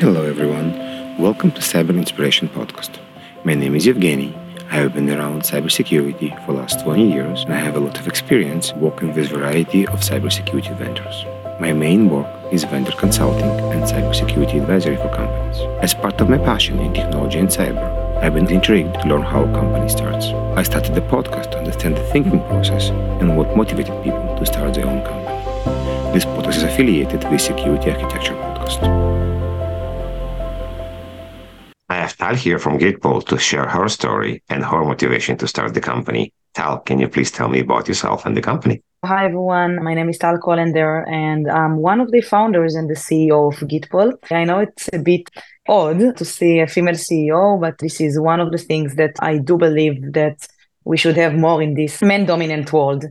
Hello, everyone. Welcome to Cyber Inspiration Podcast. My name is Evgeny. I have been around cybersecurity for the last 20 years and I have a lot of experience working with a variety of cybersecurity vendors. My main work is vendor consulting and cybersecurity advisory for companies. As part of my passion in technology and cyber, I've been intrigued to learn how a company starts. I started the podcast to understand the thinking process and what motivated people to start their own company. This podcast is affiliated with Security Architecture Podcast. I have Tal here from GYTPOL to share her story and her motivation to start the company. Tal, can you please tell me about yourself and the company? Hi, everyone. My name is Tal Kollender, and I'm one of the founders and the CEO of GYTPOL. I know it's a bit odd to see a female CEO, but this is one of the things that I do believe that we should have more in this men dominant world.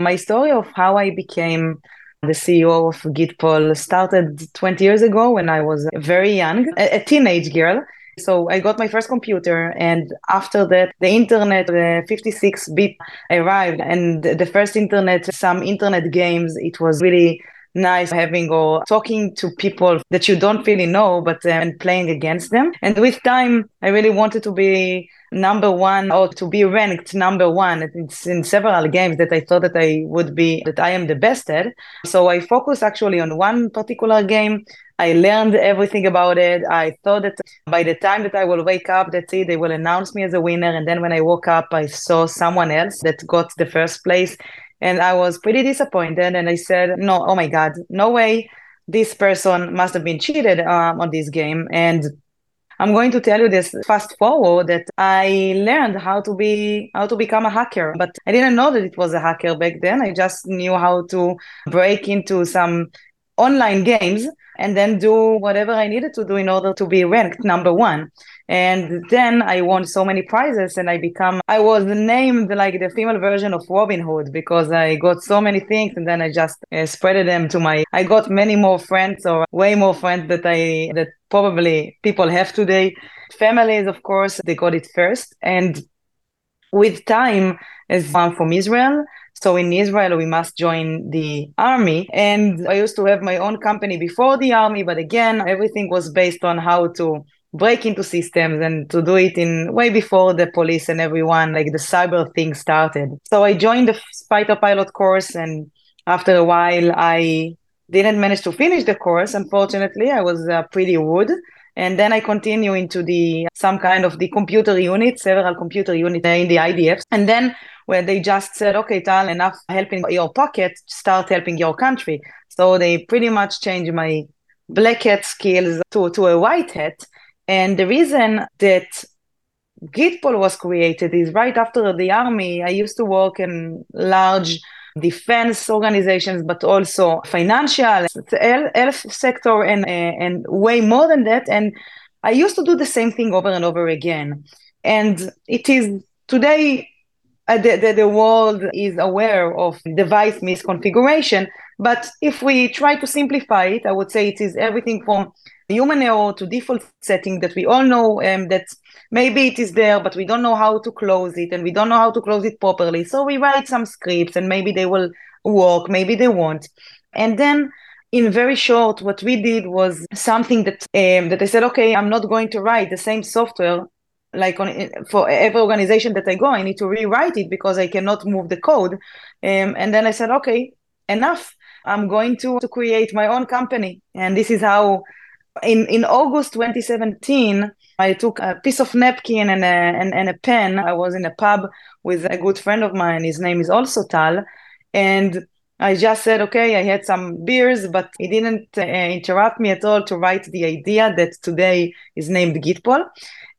My story of how I became the CEO of GYTPOL started 20 years ago when I was very young, a, a teenage girl so I got my first computer, and after that, the internet, the 56 bit arrived, and the first internet, some internet games, it was really nice having or talking to people that you don't really know, but uh, and playing against them. And with time, I really wanted to be number one or to be ranked number one. It's in several games that I thought that I would be, that I am the best at. So I focus actually on one particular game. I learned everything about it. I thought that by the time that I will wake up, that's it, they will announce me as a winner. And then when I woke up, I saw someone else that got the first place. And I was pretty disappointed. And I said, no, oh my God, no way. This person must have been cheated um, on this game. And I'm going to tell you this fast forward that I learned how to be how to become a hacker, but I didn't know that it was a hacker back then. I just knew how to break into some online games and then do whatever I needed to do in order to be ranked number one. And then I won so many prizes and I become, I was named like the female version of Robin Hood because I got so many things and then I just uh, spread them to my, I got many more friends or way more friends that I, that probably people have today. Families, of course, they got it first. And with time, as I'm from Israel, so in Israel, we must join the army. And I used to have my own company before the army, but again, everything was based on how to break into systems and to do it in way before the police and everyone, like the cyber thing started. So I joined the fighter pilot course, and after a while, I didn't manage to finish the course. Unfortunately, I was uh, pretty wood. And then I continue into the some kind of the computer unit, several computer units in the IDF. And then where they just said, okay, Tal, enough helping your pocket, start helping your country. So they pretty much changed my black hat skills to, to a white hat. And the reason that GYTPOL was created is right after the army, I used to work in large defense organizations, but also financial, health sector, and, and way more than that. And I used to do the same thing over and over again. And it is today uh, the, the, the world is aware of device misconfiguration. But if we try to simplify it, I would say it is everything from human error to default setting that we all know um, that maybe it is there, but we don't know how to close it and we don't know how to close it properly. So we write some scripts and maybe they will work, maybe they won't. And then in very short, what we did was something that um, that I said, okay, I'm not going to write the same software like on for every organization that I go, I need to rewrite it because I cannot move the code. Um, and then I said, okay, enough. I'm going to, to create my own company. And this is how in, in August 2017, I took a piece of napkin and a, and, and a pen. I was in a pub with a good friend of mine. His name is also Tal. And I just said, okay, I had some beers, but he didn't uh, interrupt me at all to write the idea that today is named GYTPOL.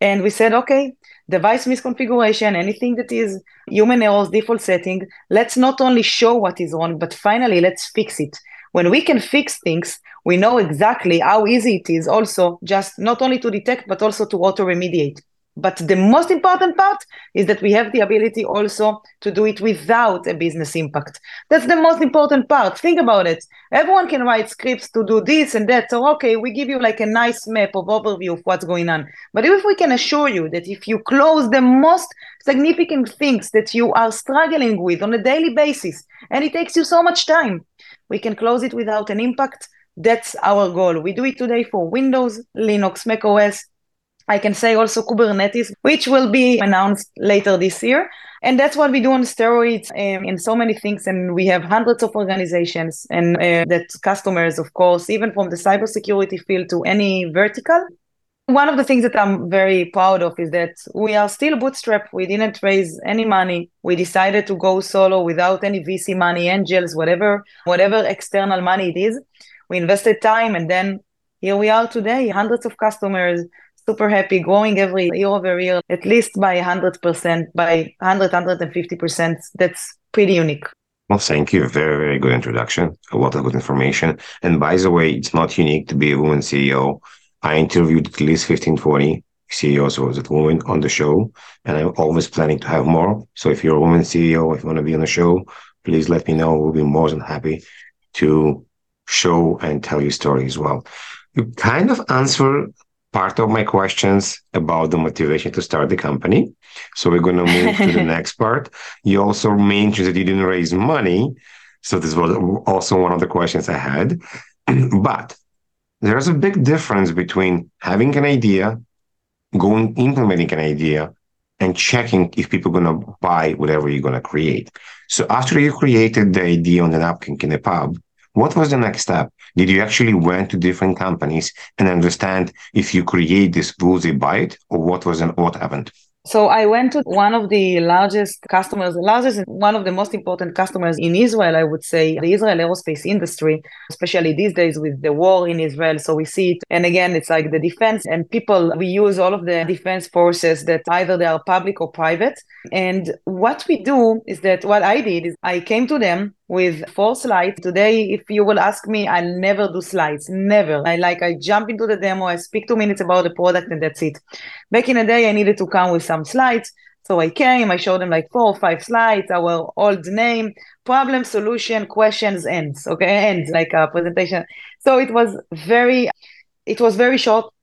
And we said, okay, device misconfiguration, anything that is human errors, default setting, let's not only show what is wrong, but finally let's fix it. When we can fix things, we know exactly how easy it is also just not only to detect, but also to auto remediate. But the most important part is that we have the ability also to do it without a business impact. That's the most important part. Think about it. Everyone can write scripts to do this and that. So, okay, we give you like a nice map of overview of what's going on. But if we can assure you that if you close the most significant things that you are struggling with on a daily basis, and it takes you so much time, we can close it without an impact That's our goal. We do it today for Windows, Linux, Mac OS. I can say also Kubernetes, which will be announced later this year. And that's what we do on steroids um, in so many things. And we have hundreds of organizations and uh, that customers, of course, even from the cybersecurity field to any vertical. One of the things that I'm very proud of is that we are still bootstrapped. We didn't raise any money. We decided to go solo without any VC money, angels, whatever, whatever external money it is. We invested time and then here we are today, hundreds of customers, super happy, growing every year over year, at least by 100%, by 100, 150%. That's pretty unique. Well, thank you. Very, very good introduction. A lot of good information. And by the way, it's not unique to be a woman CEO. I interviewed at least 15, 20 CEOs was a woman on the show, and I'm always planning to have more. So if you're a woman CEO, if you want to be on the show, please let me know. We'll be more than happy to show and tell your story as well. You kind of answer part of my questions about the motivation to start the company. So we're going to move to the next part. You also mentioned that you didn't raise money. So this was also one of the questions I had. but there's a big difference between having an idea, going implementing an idea, and checking if people are going to buy whatever you're going to create. So after you created the idea on the napkin in a pub, what was the next step? Did you actually went to different companies and understand if you create this, will they buy it, or what was and what happened? So I went to one of the largest customers, largest, one of the most important customers in Israel, I would say, the Israel aerospace industry, especially these days with the war in Israel. So we see it. And again, it's like the defense and people, we use all of the defense forces that either they are public or private. And what we do is that what I did is I came to them with four slides. Today, if you will ask me, I never do slides. Never. I like I jump into the demo, I speak two minutes about the product, and that's it. Back in the day, I needed to come with some slides. So I came, I showed them like four or five slides, our old name, problem, solution, questions, ends. Okay, ends like a presentation. So it was very, it was very short.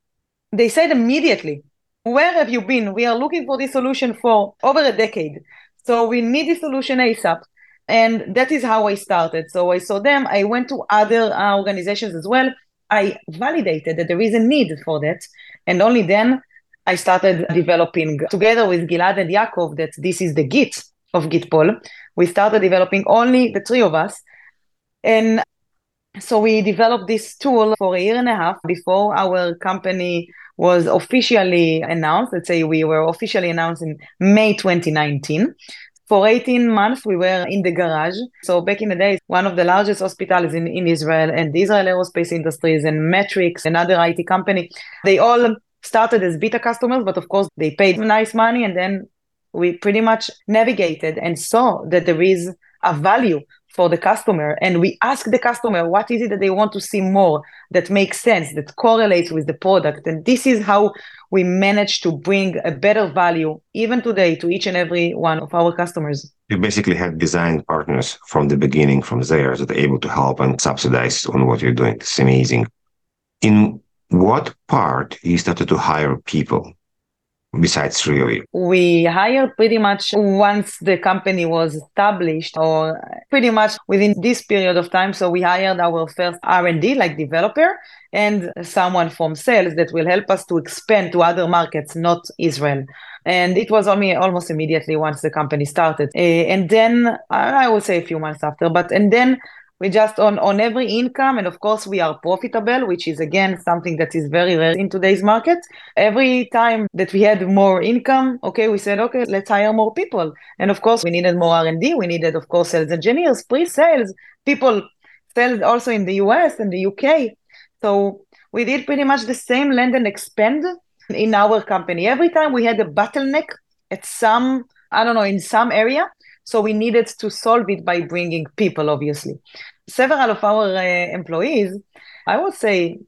They said immediately, where have you been? We are looking for this solution for over a decade. So we need this solution ASAP and that is how i started. So i saw them. I went to other uh, organizations as well. I validated that there is a need for that. And only then i started developing together with gilad and yaakov that this is the GYT of GYTPOL. We started developing only the three of us. And so we developed this tool for a year and a half before our company was officially announced. Let's say we were officially announced in May 2019 for 18 months we were in the garage. So back in the day one of the largest hospitals in, in israel and israel aerospace industries and Matrix another it company. They all started as beta customers but of course they paid nice money and then we pretty much navigated and saw that there is a value for the customer. And we ask the customer what is it that they want to see more that makes sense that correlates with the product? And this is how we manage to bring a better value even today to each and every one of our customers. You basically have design partners from the beginning from there that are able to help and subsidize on what you're doing. It's amazing. In what part you started to hire people besides really? We hired pretty much once the company was established or pretty much within this period of time. So we hired our first R&D like developer and someone from sales that will help us to expand to other markets, not Israel. And it was only almost immediately once the company started. Uh, and then I would say a few months after, but and then we just on on every income and of course we are profitable which is again something that is very rare in today's market. Every time that we had more income okay we said okay let's hire more people. And of course we needed more r&d we needed of course sales engineers pre-sales people sales also in the us and the uk so we did pretty much the same land and expand in our company. Every time we had a bottleneck at some i don't know in some area so we needed to solve it by bringing people, obviously. Several of our uh, employees, I would say,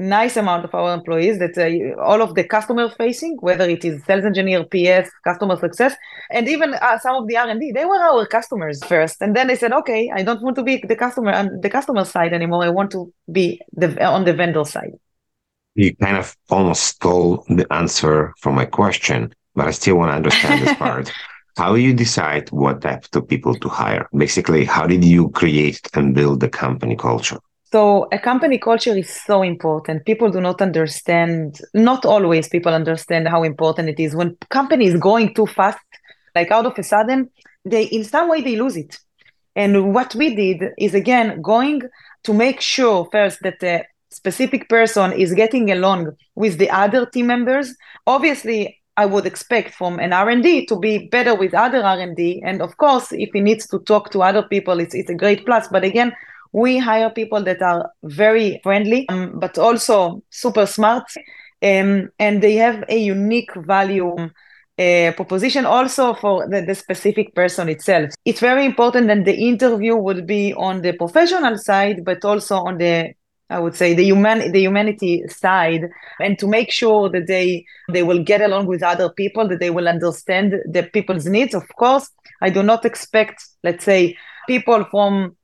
nice amount of our employees that uh, all of the customer facing whether it is sales engineer ps customer success and even uh, some of the r&d they were our customers first. And then they said okay i don't want to be the customer on the customer side anymore. I want to be the on the vendor side. You kind of almost stole the answer from my question but i still want to understand this part how you decide what type of people to hire? Basically, how did you create and build the company culture? So a company culture is so important. People do not understand, not always people understand how important it is. When company is going too fast, like out of a sudden, they in some way they lose it. And what we did is again going to make sure first that the specific person is getting along with the other team members. Obviously, I would expect from an R&D to be better with other R&D. And of course, if he needs to talk to other people, it's, it's a great plus. But again, we hire people that are very friendly, um, but also super smart. Um, and they have a unique value uh, proposition also for the, the, specific person itself. It's very important that the interview would be on the professional side, but also on the I would say the human the humanity side, and to make sure that they they will get along with other people, that they will understand the people's needs. Of course, I do not expect, let's say, people from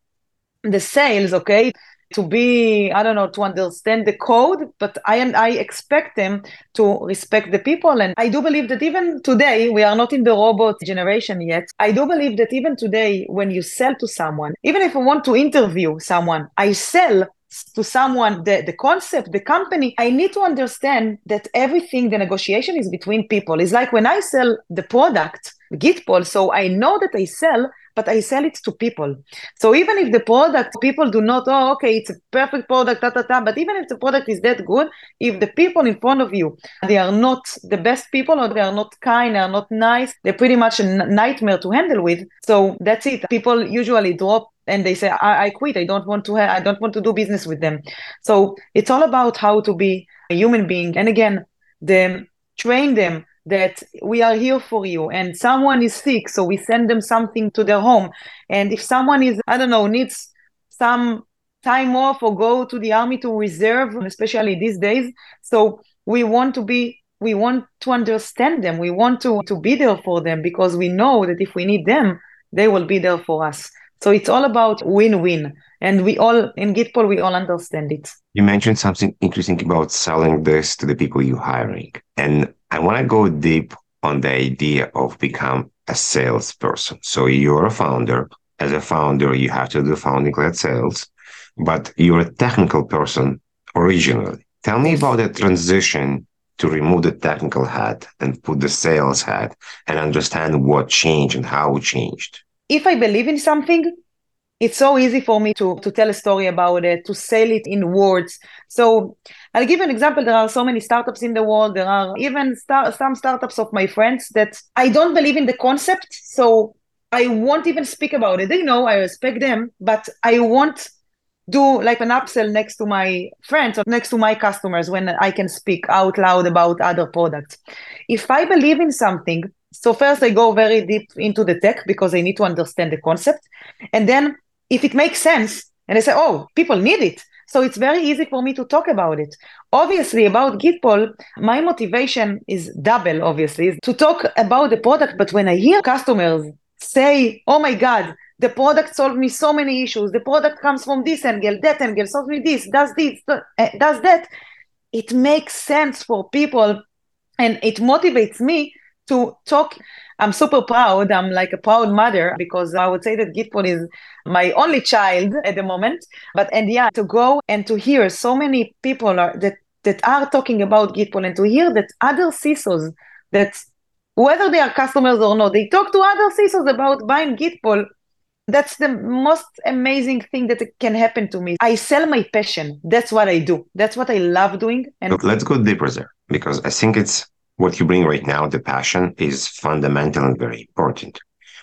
the sales, okay, to be I don't know to understand the code, but I and I expect them to respect the people. And I do believe that even today we are not in the robot generation yet. I do believe that even today, when you sell to someone, even if I want to interview someone, I sell to someone the, the concept the company i need to understand that everything the negotiation is between people. It's like when i sell the product GYTPOL so i know that i sell but i sell it to people. So even if the product people do not oh okay it's a perfect product ta, ta, ta, but even if the product is that good if the people in front of you they are not the best people or they are not kind they are not nice they're pretty much a nightmare to handle with. So that's it. People usually drop and they say I, I quit. I don't want to i don't want to do business with them. So it's all about how to be a human being. And again them train them that we are here for you. And someone is sick so we send them something to their home. And if someone is i don't know needs some time off or go to the army to reserve especially these days so we want to be we want to understand them. We want to to be there for them because we know that if we need them they will be there for us so it's all about win-win. And we all in GYTPOL, we all understand it. You mentioned something interesting about selling this to the people you're hiring. And I want to go deep on the idea of become a salesperson. So you're a founder. As a founder, you have to do founding-led sales, but you're a technical person originally. Tell me about the transition to remove the technical hat and put the sales hat and understand what changed and how it changed if I believe in something, it's so easy for me to, to tell a story about it, to sell it in words. So I'll give an example. There are so many startups in the world. There are even star- some startups of my friends that I don't believe in the concept. So I won't even speak about it. They know I respect them, but I won't do like an upsell next to my friends or next to my customers when I can speak out loud about other products. If I believe in something, so first I go very deep into the tech because I need to understand the concept. And then if it makes sense, and I say, oh, people need it. So it's very easy for me to talk about it. Obviously, about GYTPOL, my motivation is double, obviously, to talk about the product. But when I hear customers say, oh my God, the product solved me so many issues. The product comes from this angle, that angle, solves me this, does this, eh, does that. It makes sense for people and it motivates me to talk. I'm super proud. I'm like a proud mother because I would say that GYTPOL is my only child at the moment. But and yeah, to go and to hear so many people are, that that are talking about GYTPOL and to hear that other CISOs that whether they are customers or not, they talk to other CISOs about buying GYTPOL. That's the most amazing thing that can happen to me. I sell my passion. That's what I do. That's what I love doing. And let's go deeper there because I think it's what you bring right now, the passion, is fundamental and very important.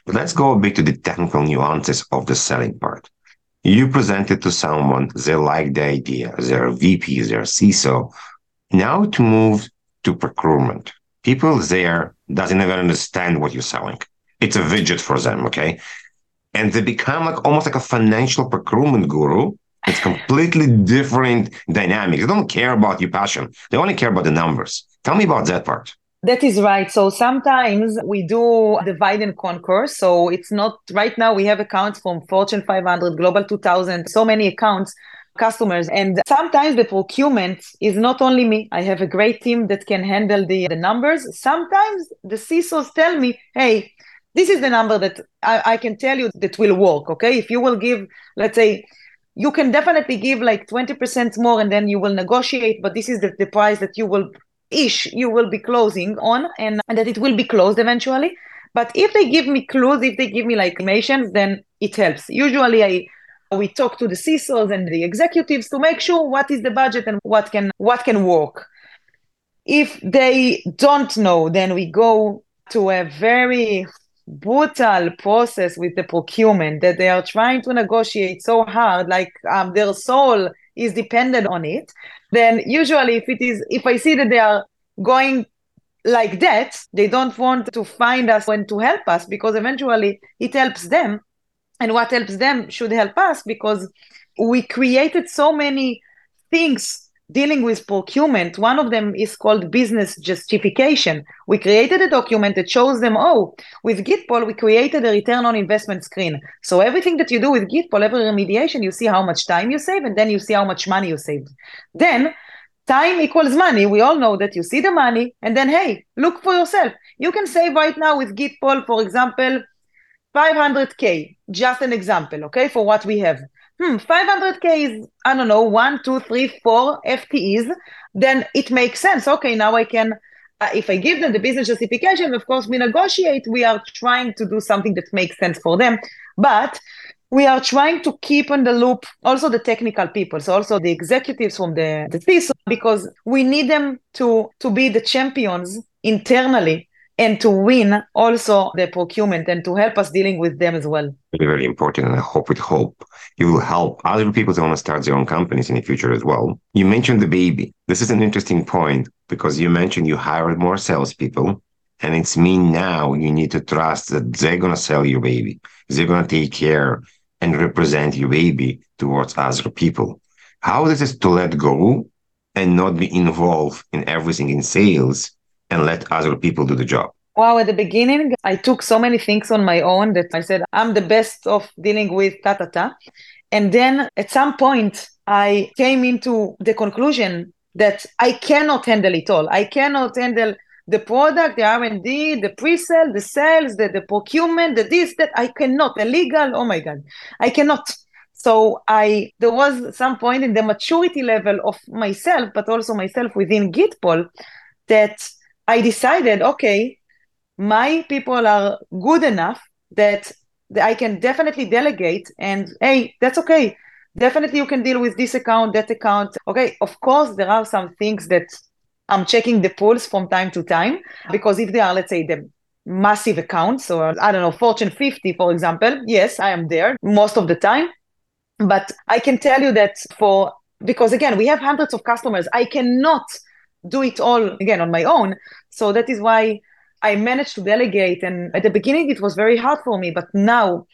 But let's go a bit to the technical nuances of the selling part. You present it to someone, they like the idea, they're a VP, they're a CISO. Now to move to procurement. People there doesn't even understand what you're selling. It's a widget for them, okay? And they become like almost like a financial procurement guru. It's completely different dynamics. They don't care about your passion. They only care about the numbers. Tell me about that part. That is right. So sometimes we do divide and conquer. So it's not right now we have accounts from Fortune 500, Global 2000, so many accounts, customers. And sometimes the procurement is not only me. I have a great team that can handle the, the numbers. Sometimes the CISOs tell me, hey, this is the number that I, I can tell you that will work. Okay. If you will give, let's say, you can definitely give like 20% more and then you will negotiate, but this is the, the price that you will ish you will be closing on and, and that it will be closed eventually. But if they give me clues, if they give me like information, then it helps. Usually I we talk to the CISOs and the executives to make sure what is the budget and what can what can work. If they don't know, then we go to a very brutal process with the procurement that they are trying to negotiate so hard, like um, their soul is dependent on it. Then usually, if it is, if I see that they are going like that, they don't want to find us and to help us because eventually it helps them and what helps them should help us because we created so many things dealing with procurement. One of them is called business justification. We created a document that shows them, oh, with GYTPOL, we created a return on investment screen. So everything that you do with GYTPOL, every remediation, you see how much time you save, and then you see how much money you saved. Then time equals money. We all know that you see the money, and then hey, look for yourself. You can save right now with GYTPOL, for example, 500k just an example okay for what we have hmm 500k is i don't know one two three four ftes then it makes sense. Okay now i can uh, if i give them the business justification of course we negotiate. We are trying to do something that makes sense for them. But we are trying to keep on the loop also the technical people so also the executives from the the CISO because we need them to to be the champions internally and to win also the procurement and to help us dealing with them as well. Very, very important. And I hope with hope you will help other people to want to start their own companies in the future as well. You mentioned the baby. This is an interesting point because you mentioned you hired more salespeople. And it's me now you need to trust that they're going to sell your baby. They're going to take care and represent your baby towards other people. How How is to let go and not be involved in everything in sales and let other people do the job? Wow, at the beginning, I took so many things on my own that I said, I'm the best of dealing with ta ta ta. And then at some point, I came into the conclusion that I cannot handle it all. I cannot handle the product, the R&D, the pre-sale, the sales, the, the procurement, the this, that. I cannot. The legal, oh my God, I cannot. So I there was some point in the maturity level of myself, but also myself within GYTPOL, that I decided, okay, my people are good enough that I can definitely delegate and hey, that's okay. Definitely you can deal with this account, that account. Okay, of course there are some things that I'm checking the pulse from time to time because if they are, let's say, the massive accounts or I don't know, Fortune 50, for example, yes, I am there most of the time. But I can tell you that for because again, we have hundreds of customers. I cannot do it all again on my own. So that is why I managed to delegate. And at the beginning, it was very hard for me, but now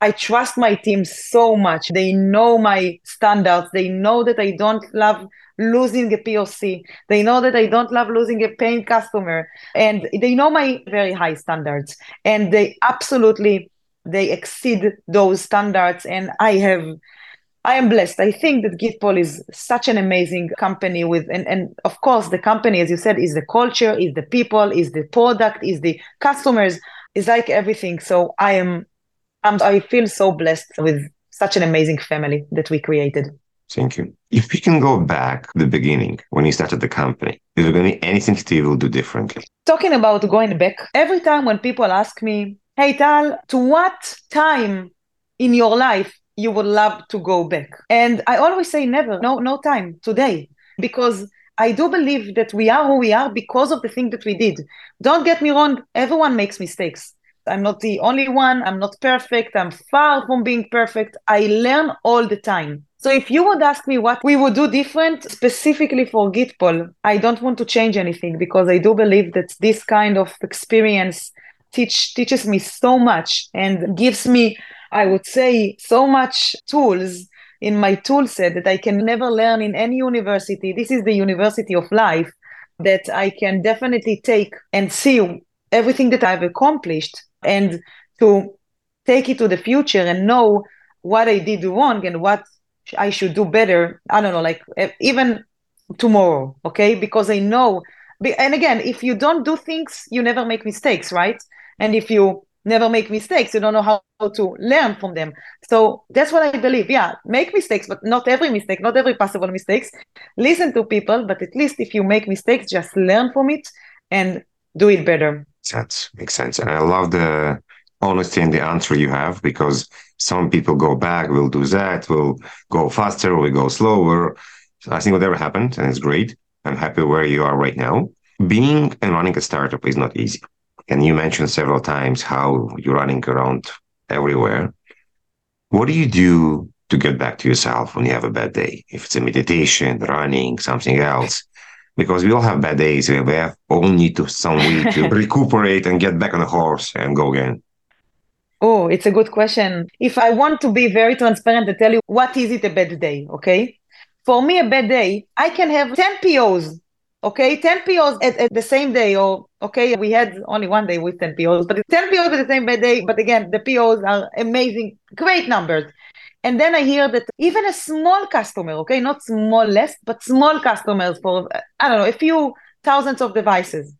I trust my team so much. They know my standards. They know that I don't love losing a POC. They know that I don't love losing a paying customer. And they know my very high standards. And they absolutely they exceed those standards. And I have I am blessed. I think that GYTPOL is such an amazing company with, and, and of course, the company, as you said, is the culture, is the people, is the product, is the customers, is like everything. So I am, I'm, I feel so blessed with such an amazing family that we created. Thank you. If we can go back to the beginning when you started the company, is there going to be anything Steve will do differently? Talking about going back, every time when people ask me, hey, Tal, to what time in your life you would love to go back. And I always say never, no, no time, today, because I do believe that we are who we are because of the thing that we did. Don't get me wrong, everyone makes mistakes. I'm not the only one. I'm not perfect. I'm far from being perfect. I learn all the time. So if you would ask me what we would do different specifically for GYTPOL, I don't want to change anything because I do believe that this kind of experience teach teaches me so much and gives me I would say, so much tools in my tool set that I can never learn in any university. This is the university of life that I can definitely take and see everything that I've accomplished and to take it to the future and know what I did wrong and what I should do better. I don't know, like even tomorrow, okay? Because I know, and again, if you don't do things, you never make mistakes, right? And if you never make mistakes. You don't know how, to learn from them. So that's what i believe. Yeah make mistakes but not every mistake not every possible mistakes. Listen to people but at least if you make mistakes just learn from it and do it better. Sense. Makes sense. And i love the honesty in the answer you have because some people go back we'll do that we'll go faster or will go slower. So i think whatever happened and it's great i'm happy where you are right now. Being and running a startup is not easy and you mentioned several times how you're running around everywhere. What do you do to get back to yourself when you have a bad day? If it's a meditation, running, something else, because we all have bad days. We have all need to some week to recuperate and get back on the horse and go again. Oh, it's a good question. If I want to be very transparent to tell you what is it a bad day, okay? For me, a bad day, I can have 10 POs okay 10 pos at, at, the same day or okay we had only one day with 10 pos but 10 pos at the same day but again the pos are amazing great numbers. And then i hear that even a small customer okay not small less but small customers for i don't know a few thousands of devices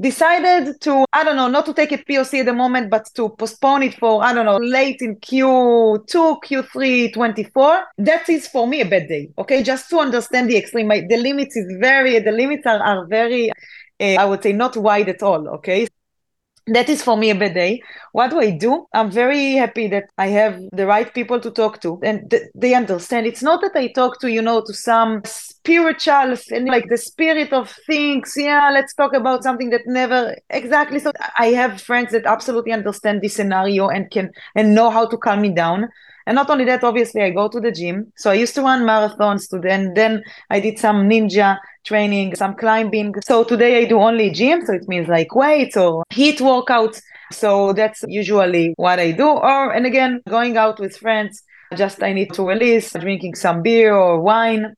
decided to, I don't know, not to take a POC at the moment, but to postpone it for, I don't know, late in Q2, Q3, 24. That is for me a bad day. Okay. Just to understand the extreme, the limits is very, the limits are, are very, uh, I would say not wide at all. Okay that is for me a bad day. What do I do? I'm very happy that I have the right people to talk to and th- they understand. It's not that I talk to, you know, to some spiritual and like the spirit of things. Yeah, let's talk about something that never exactly. So I have friends that absolutely understand this scenario and can and know how to calm me down. And not only that, obviously, I go to the gym. So I used to run marathons to then, then I did some ninja training, some climbing. So today I do only gym. So it means like weights or heat workouts. So that's usually what I do. Or, and again, going out with friends, just I need to release, drinking some beer or wine.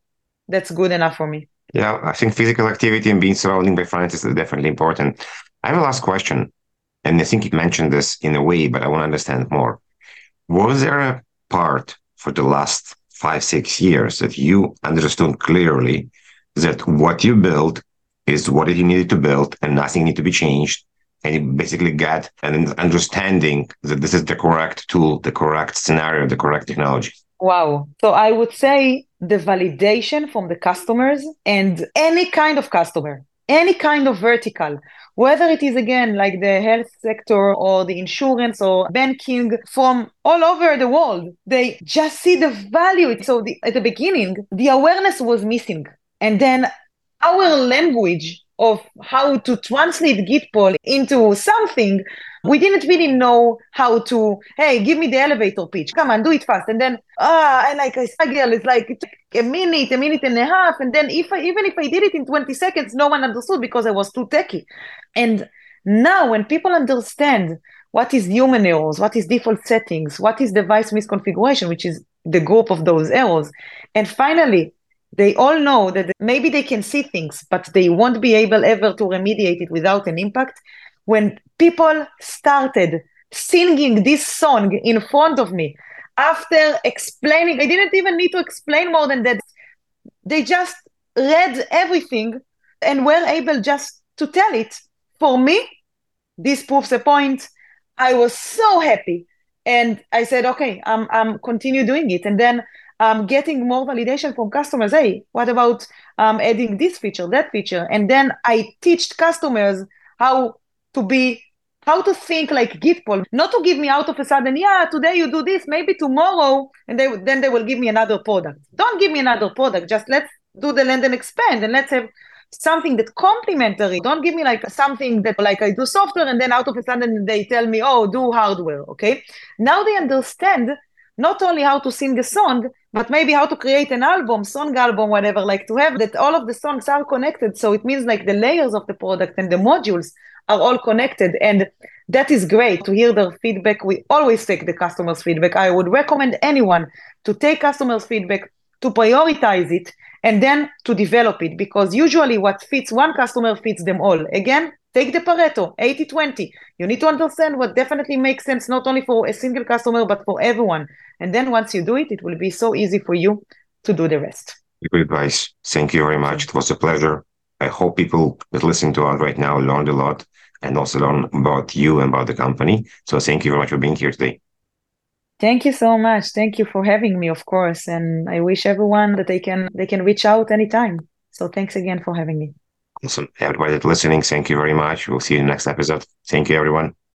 That's good enough for me. Yeah, I think physical activity and being surrounded by friends is definitely important. I have a last question. And I think you mentioned this in a way, but I want to understand more. Was there a part for the last five, six years that you understood clearly that what you built is what you needed to build and nothing need to be changed. And you basically get an understanding that this is the correct tool, the correct scenario, the correct technology. Wow. So I would say the validation from the customers and any kind of customer, any kind of vertical, whether it is again like the health sector or the insurance or banking from all over the world, they just see the value. So the, at the beginning, the awareness was missing. And then our language of how to translate GYTPOL into something, we didn't really know how to, hey, give me the elevator pitch. Come on, do it fast. And then, ah, and like I struggle, it's like a minute, a minute and a half. And then if I, even if I did it in 20 seconds, no one understood because I was too techy. And now when people understand what is human errors, what is default settings, what is device misconfiguration, which is the group of those errors, and finally they all know that maybe they can see things, but they won't be able ever to remediate it without an impact. When people started singing this song in front of me, after explaining, I didn't even need to explain more than that. They just read everything and were able just to tell it. For me, this proves a point. I was so happy. And I said, okay, I'm, I'm continue doing it. And then um, getting more validation from customers. Hey, what about um, adding this feature, that feature? And then I teach customers how to be, how to think like GYTPOL, not to give me out of a sudden, yeah, today you do this, maybe tomorrow, and they then they will give me another product. Don't give me another product. Just let's do the land and expand, and let's have something that complementary. Don't give me like something that like I do software and then out of a sudden they tell me, oh, do hardware. Okay. Now they understand not only how to sing a song, but maybe how to create an album, song album, whatever, like to have that all of the songs are connected. So it means like the layers of the product and the modules are all connected. And that is great to hear their feedback. We always take the customer's feedback. I would recommend anyone to take customers' feedback, to prioritize it, and then to develop it because usually what fits one customer fits them all. Again, Take the Pareto, 80 20. You need to understand what definitely makes sense not only for a single customer, but for everyone. And then once you do it, it will be so easy for you to do the rest. Good advice. Thank you very much. It was a pleasure. I hope people that listen to us right now learned a lot and also learn about you and about the company. So thank you very much for being here today. Thank you so much. Thank you for having me, of course. And I wish everyone that they can they can reach out anytime. So thanks again for having me. Awesome. Everybody listening, thank you very much. We'll see you in the next episode. Thank you, everyone.